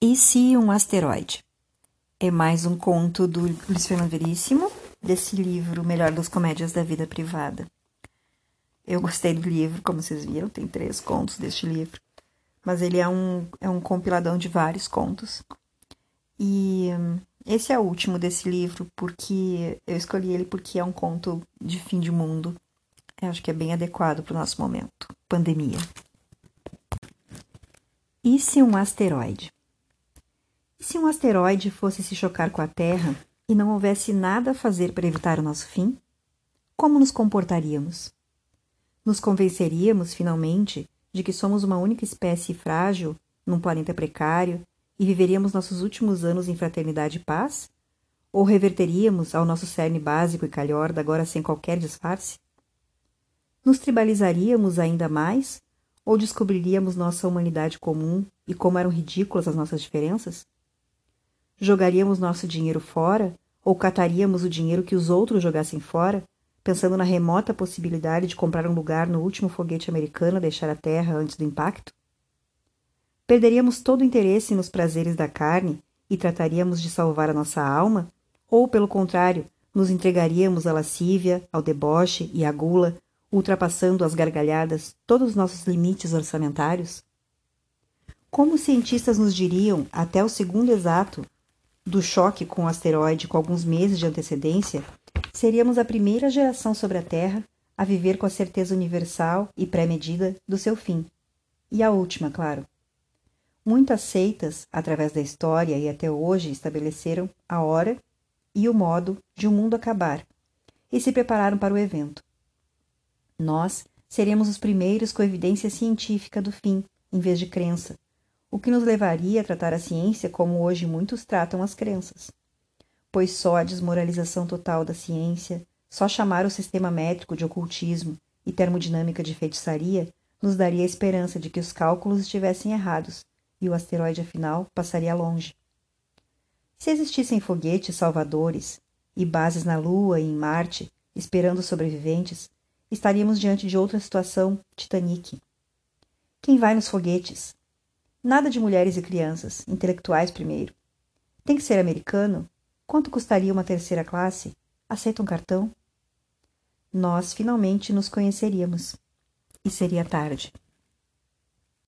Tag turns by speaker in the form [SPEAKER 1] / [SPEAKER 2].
[SPEAKER 1] E se um asteroide? É mais um conto do Luiz Fernando Veríssimo, desse livro Melhor das Comédias da Vida Privada. Eu gostei do livro, como vocês viram, tem três contos deste livro, mas ele é um, é um compiladão de vários contos. E hum, esse é o último desse livro, porque eu escolhi ele porque é um conto de fim de mundo. Eu acho que é bem adequado para o nosso momento pandemia. E se um asteroide? Se um asteroide fosse se chocar com a Terra e não houvesse nada a fazer para evitar o nosso fim? Como nos comportaríamos? Nos convenceríamos, finalmente, de que somos uma única espécie frágil num planeta precário e viveríamos nossos últimos anos em fraternidade e paz? Ou reverteríamos ao nosso cerne básico e calhorda, agora sem qualquer disfarce? Nos tribalizaríamos ainda mais? Ou descobriríamos nossa humanidade comum e como eram ridículas as nossas diferenças? Jogaríamos nosso dinheiro fora ou cataríamos o dinheiro que os outros jogassem fora, pensando na remota possibilidade de comprar um lugar no último foguete americano a deixar a Terra antes do impacto? Perderíamos todo o interesse nos prazeres da carne e trataríamos de salvar a nossa alma? Ou, pelo contrário, nos entregaríamos à lascívia, ao deboche e à gula, ultrapassando as gargalhadas todos os nossos limites orçamentários? Como os cientistas nos diriam, até o segundo exato, do choque com o asteroide com alguns meses de antecedência, seríamos a primeira geração sobre a Terra a viver com a certeza universal e pré-medida do seu fim. E a última, claro. Muitas seitas, através da história e até hoje, estabeleceram a hora e o modo de o um mundo acabar e se prepararam para o evento. Nós seremos os primeiros com evidência científica do fim, em vez de crença, o que nos levaria a tratar a ciência como hoje muitos tratam as crenças. Pois só a desmoralização total da ciência, só chamar o sistema métrico de ocultismo e termodinâmica de feitiçaria nos daria a esperança de que os cálculos estivessem errados e o asteroide afinal passaria longe. Se existissem foguetes salvadores e bases na Lua e em Marte esperando sobreviventes, estaríamos diante de outra situação titanique. Quem vai nos foguetes? Nada de mulheres e crianças, intelectuais primeiro. Tem que ser americano? Quanto custaria uma terceira classe? Aceita um cartão? Nós finalmente nos conheceríamos. E seria tarde.